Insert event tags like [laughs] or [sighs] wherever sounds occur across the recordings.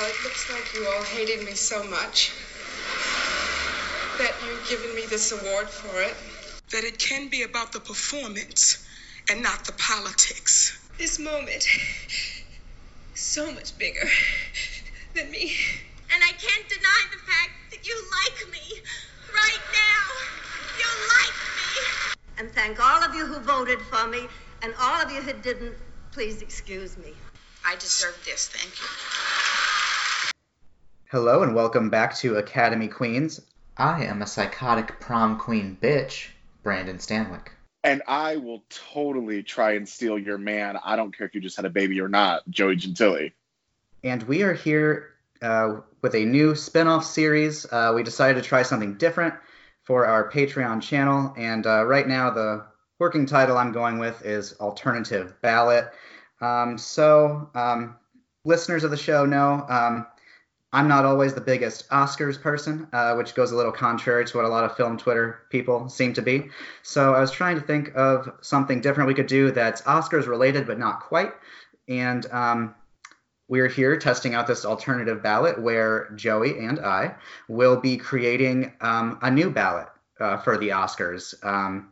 Well, it looks like you all hated me so much that you've given me this award for it. That it can be about the performance and not the politics. This moment so much bigger than me. And I can't deny the fact that you like me. Right now, you like me. And thank all of you who voted for me, and all of you who didn't, please excuse me. I deserve this, thank you. Hello and welcome back to Academy Queens. I am a psychotic prom queen bitch, Brandon Stanwick. And I will totally try and steal your man. I don't care if you just had a baby or not, Joey Gentili. And we are here uh, with a new spin off series. Uh, we decided to try something different for our Patreon channel. And uh, right now, the working title I'm going with is Alternative Ballot. Um, so, um, listeners of the show know um, I'm not always the biggest Oscars person, uh, which goes a little contrary to what a lot of film Twitter people seem to be. So, I was trying to think of something different we could do that's Oscars related, but not quite. And um, we're here testing out this alternative ballot where Joey and I will be creating um, a new ballot uh, for the Oscars um,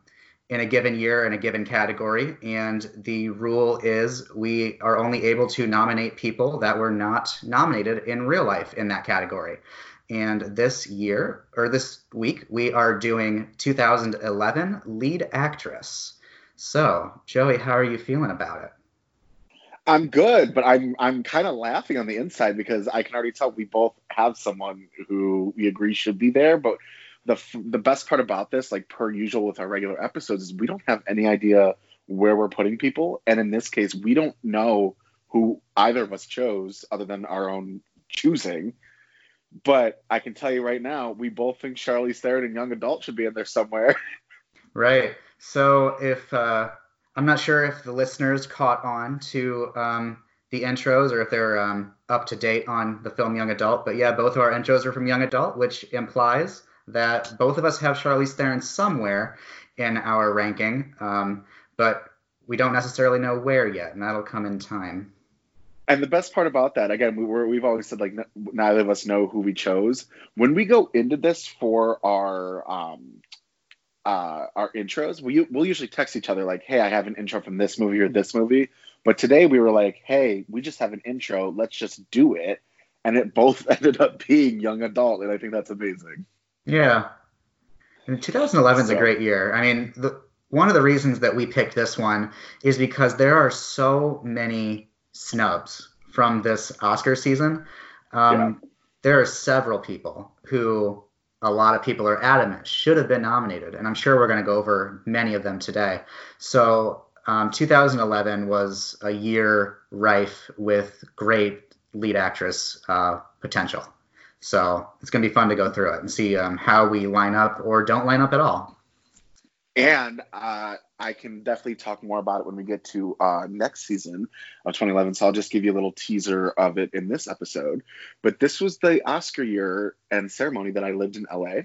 in a given year in a given category. And the rule is we are only able to nominate people that were not nominated in real life in that category. And this year, or this week, we are doing 2011 lead actress. So, Joey, how are you feeling about it? I'm good, but I'm I'm kind of laughing on the inside because I can already tell we both have someone who we agree should be there. But the the best part about this, like per usual with our regular episodes, is we don't have any idea where we're putting people, and in this case, we don't know who either of us chose other than our own choosing. But I can tell you right now, we both think Charlize Theron and Young Adult should be in there somewhere. [laughs] Right. So if uh, I'm not sure if the listeners caught on to um, the intros or if they're um, up to date on the film Young Adult, but yeah, both of our intros are from Young Adult, which implies that both of us have Charlize Theron somewhere in our ranking, um, but we don't necessarily know where yet, and that'll come in time. And the best part about that, again, we were, we've always said like n- neither of us know who we chose. When we go into this for our um, uh, our intros, we we'll usually text each other like, "Hey, I have an intro from this movie or this movie." But today we were like, "Hey, we just have an intro. Let's just do it." And it both [laughs] ended up being young adult, and I think that's amazing. Yeah. And 2011 is So- a great year. I mean, the, one of the reasons that we picked this one is because there are so many snubs from this Oscar season. Um, There are several people who a lot of people are adamant should have been nominated, and I'm sure we're going to go over many of them today. So, um, 2011 was a year rife with great lead actress uh, potential. So it's going to be fun to go through it and see um, how we line up or don't line up at all. And uh, I can definitely talk more about it when we get to uh, next season of 2011. So I'll just give you a little teaser of it in this episode. But this was the Oscar year and ceremony that I lived in LA.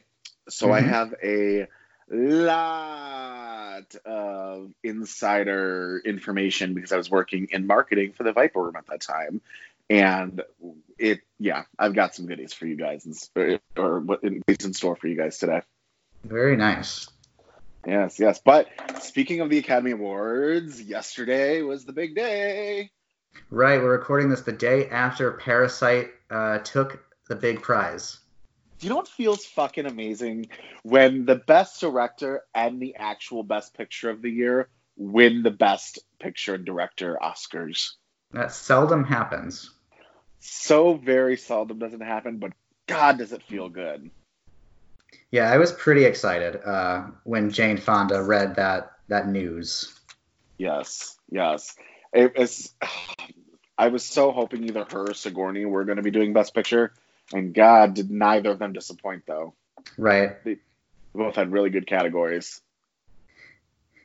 So I Mhm. have a lot of insider information because I was working in marketing for the Viper Room at that time. And it, yeah, I've got some goodies for you guys, in, or what is in store for you guys today. Very nice. Yes, yes. But speaking of the Academy Awards, yesterday was the big day. Right, we're recording this the day after Parasite uh, took the big prize. Do you know what feels fucking amazing when the best director and the actual best picture of the year win the best picture and director Oscars? That seldom happens. So very seldom does it happen, but God, does it feel good. Yeah, I was pretty excited uh, when Jane Fonda read that that news. Yes, yes. It, it's. [sighs] I was so hoping either her or Sigourney were going to be doing Best Picture, and God, did neither of them disappoint though. Right. They both had really good categories.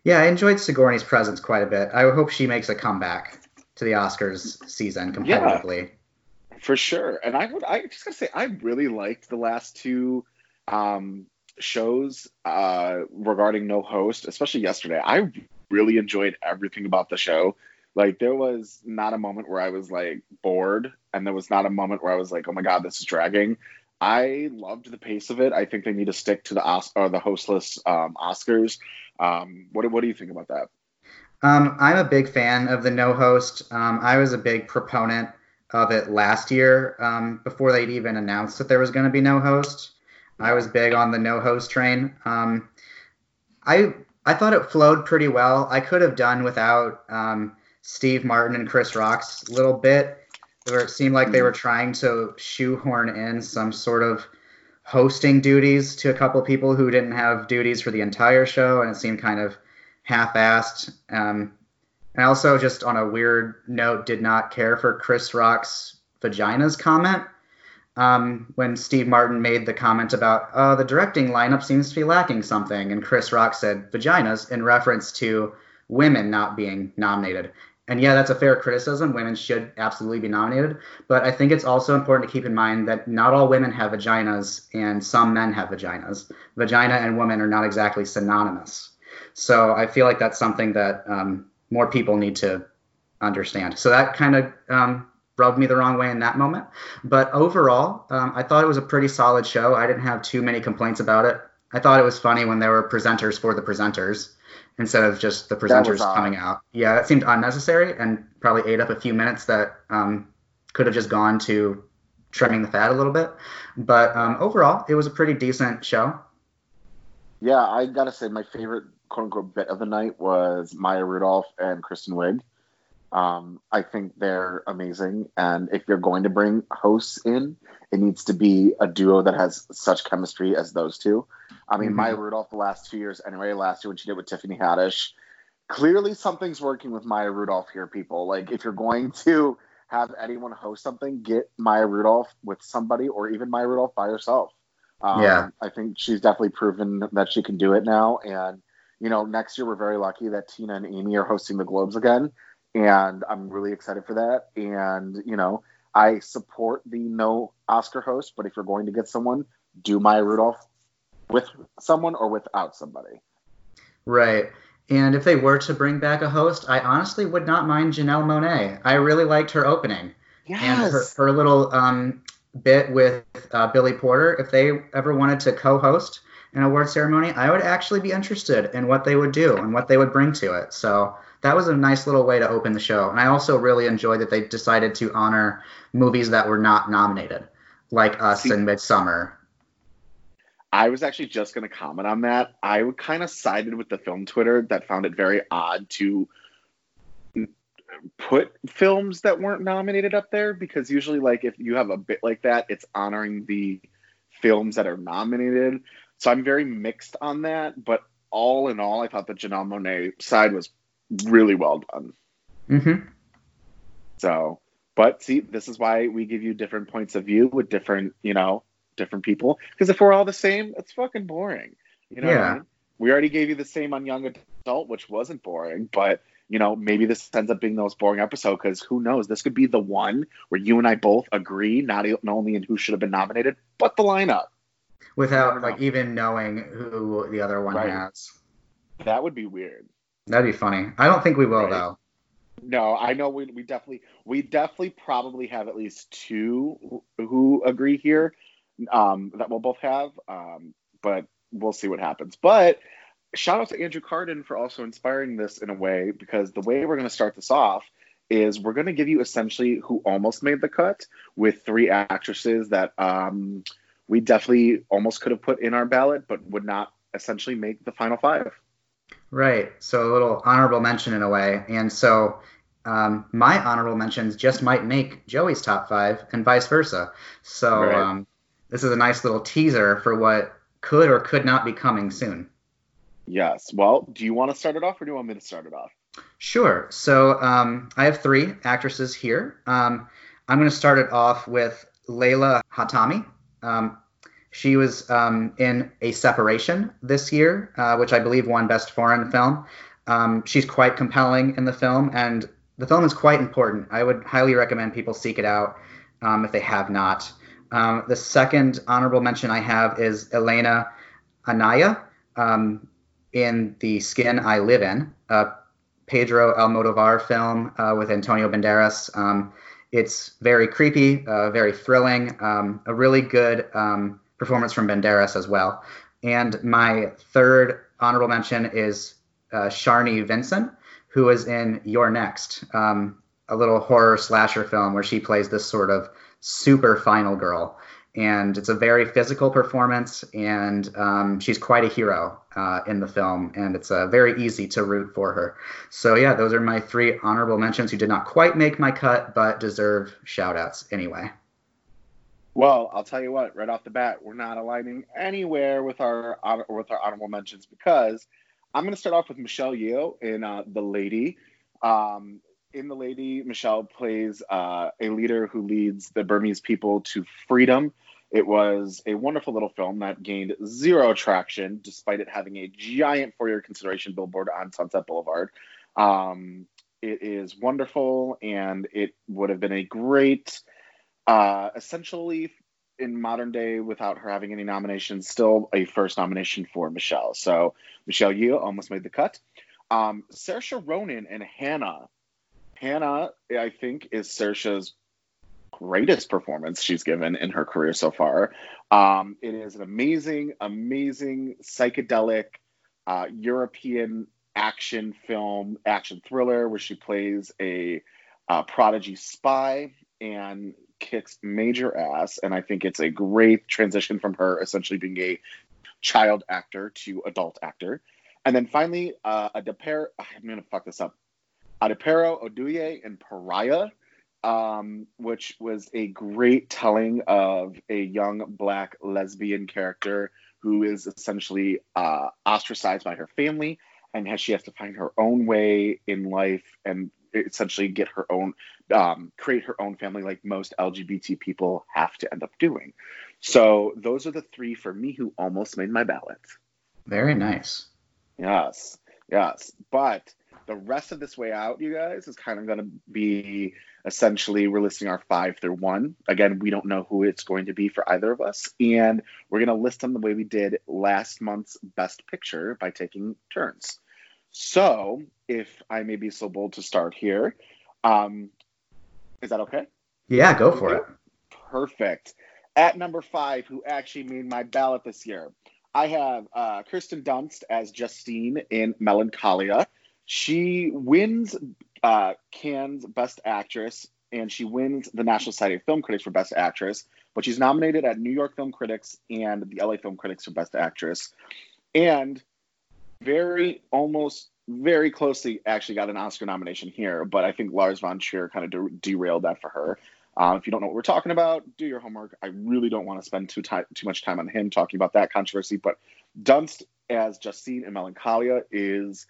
Yeah, I enjoyed Sigourney's presence quite a bit. I hope she makes a comeback to the Oscars season competitively. For sure. And I would I just gotta say I really liked the last two um shows uh regarding no host, especially yesterday. I really enjoyed everything about the show. Like there was not a moment where I was like bored, and there was not a moment where I was like, "Oh my god, this is dragging." I loved the pace of it. I think they need to stick to the Os- or the hostless um, Oscars. Um, what what do you think about that? Um, I'm a big fan of the no host. Um, I was a big proponent of it last year um, before they'd even announced that there was going to be no host. I was big on the no host train. Um, I I thought it flowed pretty well. I could have done without um, Steve Martin and Chris Rock's little bit, where it seemed like they were trying to shoehorn in some sort of hosting duties to a couple people who didn't have duties for the entire show, and it seemed kind of half-assed. Um, and also, just on a weird note, did not care for Chris Rock's vaginas comment um, when Steve Martin made the comment about uh, the directing lineup seems to be lacking something, and Chris Rock said vaginas in reference to women not being nominated. And yeah, that's a fair criticism. Women should absolutely be nominated. But I think it's also important to keep in mind that not all women have vaginas and some men have vaginas. Vagina and woman are not exactly synonymous. So I feel like that's something that um, more people need to understand. So that kind of um, rubbed me the wrong way in that moment. But overall, um, I thought it was a pretty solid show. I didn't have too many complaints about it. I thought it was funny when there were presenters for the presenters instead of just the presenters coming out. Yeah, that seemed unnecessary and probably ate up a few minutes that um, could have just gone to trimming the fat a little bit. But um, overall, it was a pretty decent show. Yeah, I gotta say my favorite quote unquote bit of the night was Maya Rudolph and Kristen Wiig. Um, I think they're amazing, and if you're going to bring hosts in, it needs to be a duo that has such chemistry as those two. I mean, mm-hmm. Maya Rudolph the last two years, anyway, last year when she did with Tiffany Haddish, clearly something's working with Maya Rudolph here, people. Like, if you're going to have anyone host something, get Maya Rudolph with somebody, or even Maya Rudolph by herself. Um, yeah, I think she's definitely proven that she can do it now, and you know, next year we're very lucky that Tina and Amy are hosting the Globes again and I'm really excited for that. And you know, I support the no Oscar host, but if you're going to get someone, do Maya Rudolph with someone or without somebody. Right. And if they were to bring back a host, I honestly would not mind Janelle Monáe. I really liked her opening. Yes. And her, her little um, bit with uh, Billy Porter. If they ever wanted to co-host an award ceremony, I would actually be interested in what they would do and what they would bring to it. So that was a nice little way to open the show. And I also really enjoyed that they decided to honor movies that were not nominated, like Us See, and Midsommar. I was actually just going to comment on that. I kind of sided with the film Twitter that found it very odd to put films that weren't nominated up there because usually, like, if you have a bit like that, it's honoring the films that are nominated. So I'm very mixed on that. But all in all, I thought the Janelle Monáe side was really well done. Mm-hmm. So, but see, this is why we give you different points of view with different, you know, different people. Because if we're all the same, it's fucking boring. You know, yeah. I mean? we already gave you the same on young adult, which wasn't boring, but you know, maybe this ends up being the most boring episode because who knows? This could be the one where you and I both agree not, not only in who should have been nominated, but the lineup. Without like even knowing who the other one right. has. That would be weird. That'd be funny. I don't think we will right. though. No, I know we, we definitely we definitely probably have at least two who agree here um, that we'll both have, um, but we'll see what happens. But shout out to Andrew Carden for also inspiring this in a way because the way we're going to start this off is we're going to give you essentially who almost made the cut with three actresses that um, we definitely almost could have put in our ballot but would not essentially make the final five. Right. So a little honorable mention in a way. And so um, my honorable mentions just might make Joey's top five and vice versa. So right. um, this is a nice little teaser for what could or could not be coming soon. Yes. Well, do you want to start it off or do you want me to start it off? Sure. So um, I have three actresses here. Um, I'm going to start it off with Leila Hatami. Um, she was um, in A Separation this year, uh, which I believe won Best Foreign Film. Um, she's quite compelling in the film, and the film is quite important. I would highly recommend people seek it out um, if they have not. Um, the second honorable mention I have is Elena Anaya um, in The Skin I Live In, a Pedro Almodovar film uh, with Antonio Banderas. It's very creepy, uh, very thrilling, um, a really good um, performance from Banderas as well. And my third honorable mention is uh, Sharni Vinson, who is in You're Next, um, a little horror slasher film where she plays this sort of super final girl and it's a very physical performance and um, she's quite a hero uh, in the film and it's uh, very easy to root for her. So yeah those are my three honorable mentions who did not quite make my cut but deserve shout outs anyway. Well i'll tell you what right off the bat we're not aligning anywhere with our with our honorable mentions because i'm going to start off with michelle yeoh in uh, the lady. Um, in the lady michelle plays uh, a leader who leads the burmese people to freedom it was a wonderful little film that gained zero traction despite it having a giant for your consideration billboard on Sunset Boulevard. Um, it is wonderful and it would have been a great, uh, essentially in modern day without her having any nominations, still a first nomination for Michelle. So Michelle Yeoh almost made the cut. Um, Saoirse Ronan and Hannah. Hannah, I think, is Saoirse's greatest performance she's given in her career so far. Um, it is an amazing, amazing psychedelic uh, European action film, action thriller, where she plays a prodigy spy and kicks major ass. And I think it's a great transition from her essentially being a child actor to adult actor. And then finally, uh, a Depero, I'm going to fuck this up. Adepero Oduye and Pariah um, which was a great telling of a young black lesbian character who is essentially uh, ostracized by her family and has she has to find her own way in life and essentially get her own um, create her own family like most lgbt people have to end up doing. So those are the three for me who almost made my ballot. Very nice. Yes yes. But the rest of this way out, you guys, is kind of going to be essentially we're listing our five through one. Again, we don't know who it's going to be for either of us. And we're going to list them the way we did last month's best picture by taking turns. So, if I may be so bold to start here, um, is that okay? Yeah, go for it. Perfect. At number five, who actually made my ballot this year, I have uh, Kirsten Dunst as Justine in Melancholia. She wins uh, Cannes Best Actress and she wins the National Society of Film Critics for Best Actress, but she's nominated at New York Film Critics and the LA Film Critics for Best Actress. And very almost very closely actually got an Oscar nomination here, but I think Lars von Trier kind of de- derailed that for her. Uh, if you don't know what we're talking about, do your homework. I really don't want to spend too, too much time on him talking about that controversy, but Dunst as Justine in Melancholia is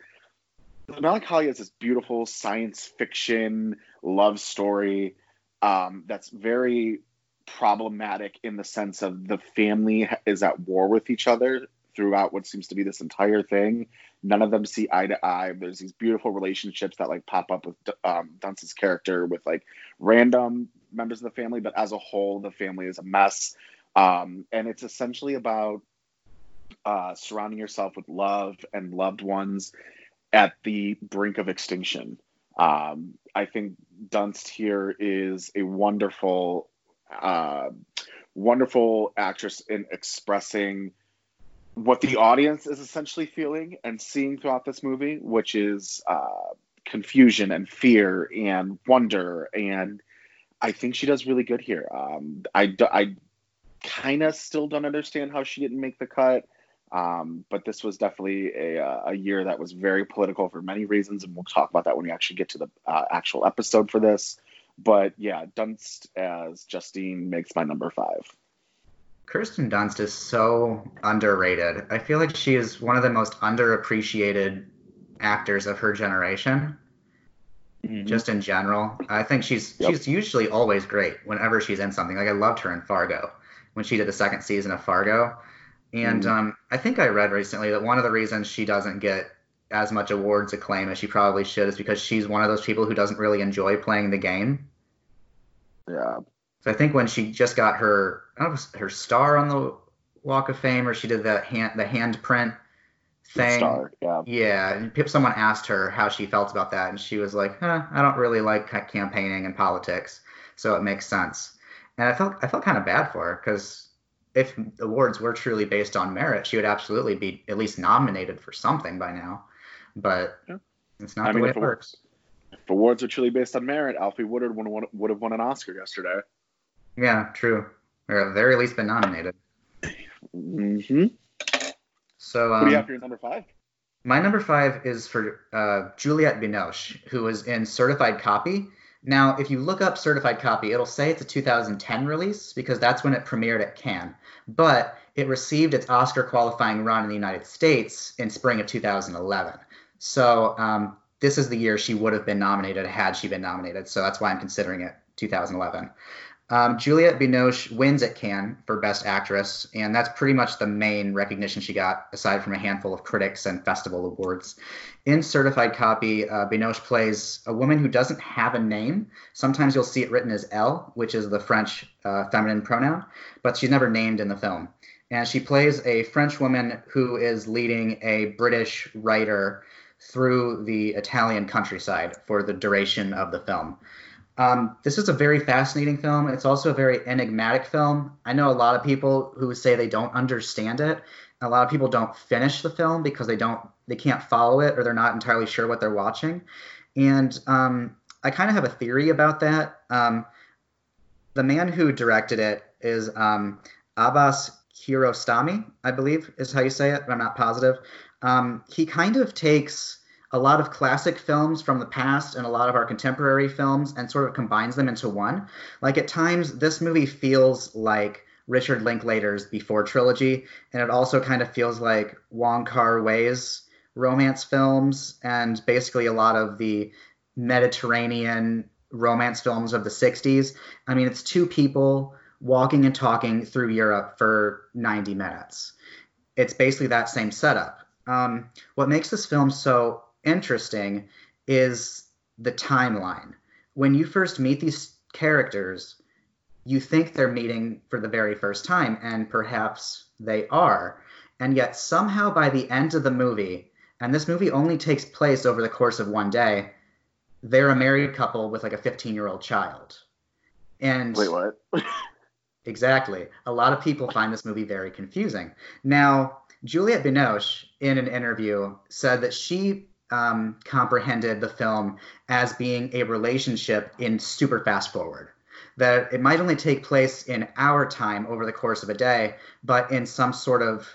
Melancholia is this beautiful science fiction love story um, that's very problematic in the sense of the family is at war with each other throughout what seems to be this entire thing. None of them see eye to eye. There's these beautiful relationships that like pop up with um, Dunst's character with like random members of the family, but as a whole, the family is a mess. Um, and it's essentially about uh, surrounding yourself with love and loved ones at the brink of extinction. Um, I think Dunst here is a wonderful, uh, wonderful actress in expressing what the audience is essentially feeling and seeing throughout this movie, which is uh, confusion and fear and wonder. And I think she does really good here. Um, I, I kind of still don't understand how she didn't make the cut. Um, but this was definitely a, uh, a year that was very political for many reasons, and we'll talk about that when we actually get to the uh, actual episode for this. But yeah, Dunst as Justine makes my number five. Kirsten Dunst is so underrated. I feel like she is one of the most underappreciated actors of her generation. Mm-hmm. Just in general, I think she's yep. she's usually always great whenever she's in something. Like I loved her in Fargo when she did the second season of Fargo. And mm. um, I think I read recently that one of the reasons she doesn't get as much awards acclaim as she probably should is because she's one of those people who doesn't really enjoy playing the game. Yeah. So I think when she just got her her star on the Walk of Fame, or she did the hand the handprint thing. Star, yeah. Yeah, and someone asked her how she felt about that, and she was like, huh, "I don't really like campaigning and politics, so it makes sense." And I felt I felt kind of bad for her because if awards were truly based on merit, she would absolutely be at least nominated for something by now. But Yeah. it's not I the mean, way it works. If awards are truly based on merit, Alfre Woodard would have would have won an Oscar yesterday. Yeah, true. Or at the very least been nominated. Mm-hmm. So Who um, do you have for your number five? My number five is for uh, Juliette Binoche, who was in Certified Copy. Now, if you look up Certified Copy, it'll say it's a 2010 release because that's when it premiered at Cannes. But it received its Oscar qualifying run in the United States in spring of 2011. So um, this is the year she would have been nominated had she been nominated. So that's why I'm considering it 2011. Um, Juliette Binoche wins at Cannes for Best Actress, and that's pretty much the main recognition she got, aside from a handful of critics and festival awards. In Certified Copy, uh, Binoche plays a woman who doesn't have a name. Sometimes you'll see it written as Elle, which is the French uh, feminine pronoun, but she's never named in the film. And she plays a French woman who is leading a British writer through the Italian countryside for the duration of the film. Um, this is a very fascinating film. It's also a very enigmatic film. I know a lot of people who say they don't understand it. A lot of people don't finish the film because they don't, they can't follow it or they're not entirely sure what they're watching. And um, I kind of have a theory about that. Um, the man who directed it is um, Abbas Kiarostami, I believe is how you say it, but I'm not positive. Um, he kind of takes a lot of classic films from the past and a lot of our contemporary films and sort of combines them into one. Like at times, this movie feels like Richard Linklater's Before trilogy, and it also kind of feels like Wong Kar Wai's romance films and basically a lot of the Mediterranean romance films of the 60s. I mean, it's two people walking and talking through Europe for 90 minutes. It's basically that same setup. Um, what makes this film so interesting is the timeline. When you first meet these characters, you think they're meeting for the very first time, and perhaps they are. And yet, somehow, by the end of the movie, and this movie only takes place over the course of one day, they're a married couple with like a 15 year old child. And Wait, what? [laughs] Exactly. A lot of people find this movie very confusing. Now, Juliette Binoche, in an interview, said that she um, comprehended the film as being a relationship in super fast forward. That it might only take place in our time over the course of a day, but in some sort of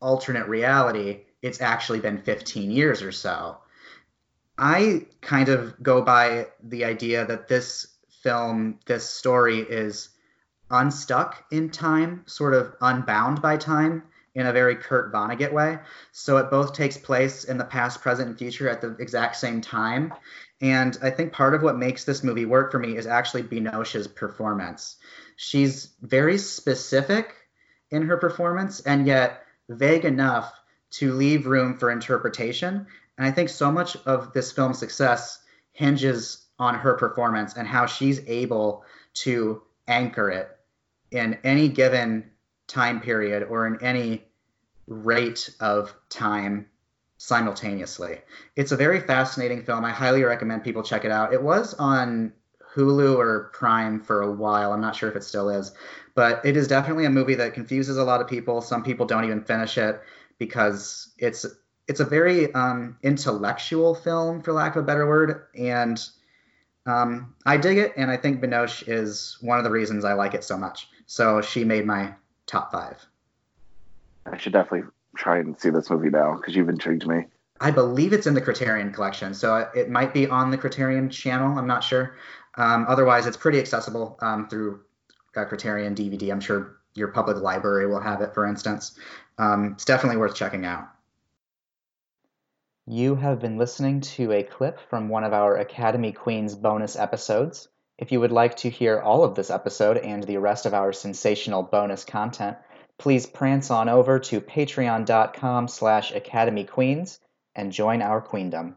alternate reality, it's actually been 15 years or so. I kind of go by the idea that this film, this story is unstuck in time, sort of unbound by time in a very Kurt Vonnegut way. So it both takes place in the past, present, and future at the exact same time. And I think part of what makes this movie work for me is actually Binoche's performance. She's very specific in her performance and yet vague enough to leave room for interpretation. And I think so much of this film's success hinges on her performance and how she's able to anchor it in any given time period or in any rate of time simultaneously. It's a very fascinating film. I highly recommend people check it out. It was on Hulu or Prime for a while. I'm not sure if it still is, but it is definitely a movie that confuses a lot of people. Some people don't even finish it because it's it's a very um, intellectual film, for lack of a better word, and um, I dig it. And I think Binoche is one of the reasons I like it so much. So she made my top five. I should definitely try and see this movie now because you've intrigued me. I believe it's in the Criterion collection, so it might be on the Criterion channel. I'm not sure. Um, otherwise, it's pretty accessible um, through uh, Criterion DVD. I'm sure your public library will have it, for instance. Um, it's definitely worth checking out. You have been listening to a clip from one of our Academy Queens bonus episodes. If you would like to hear all of this episode and the rest of our sensational bonus content, please prance on over to patreon.com slash academyqueens and join our queendom.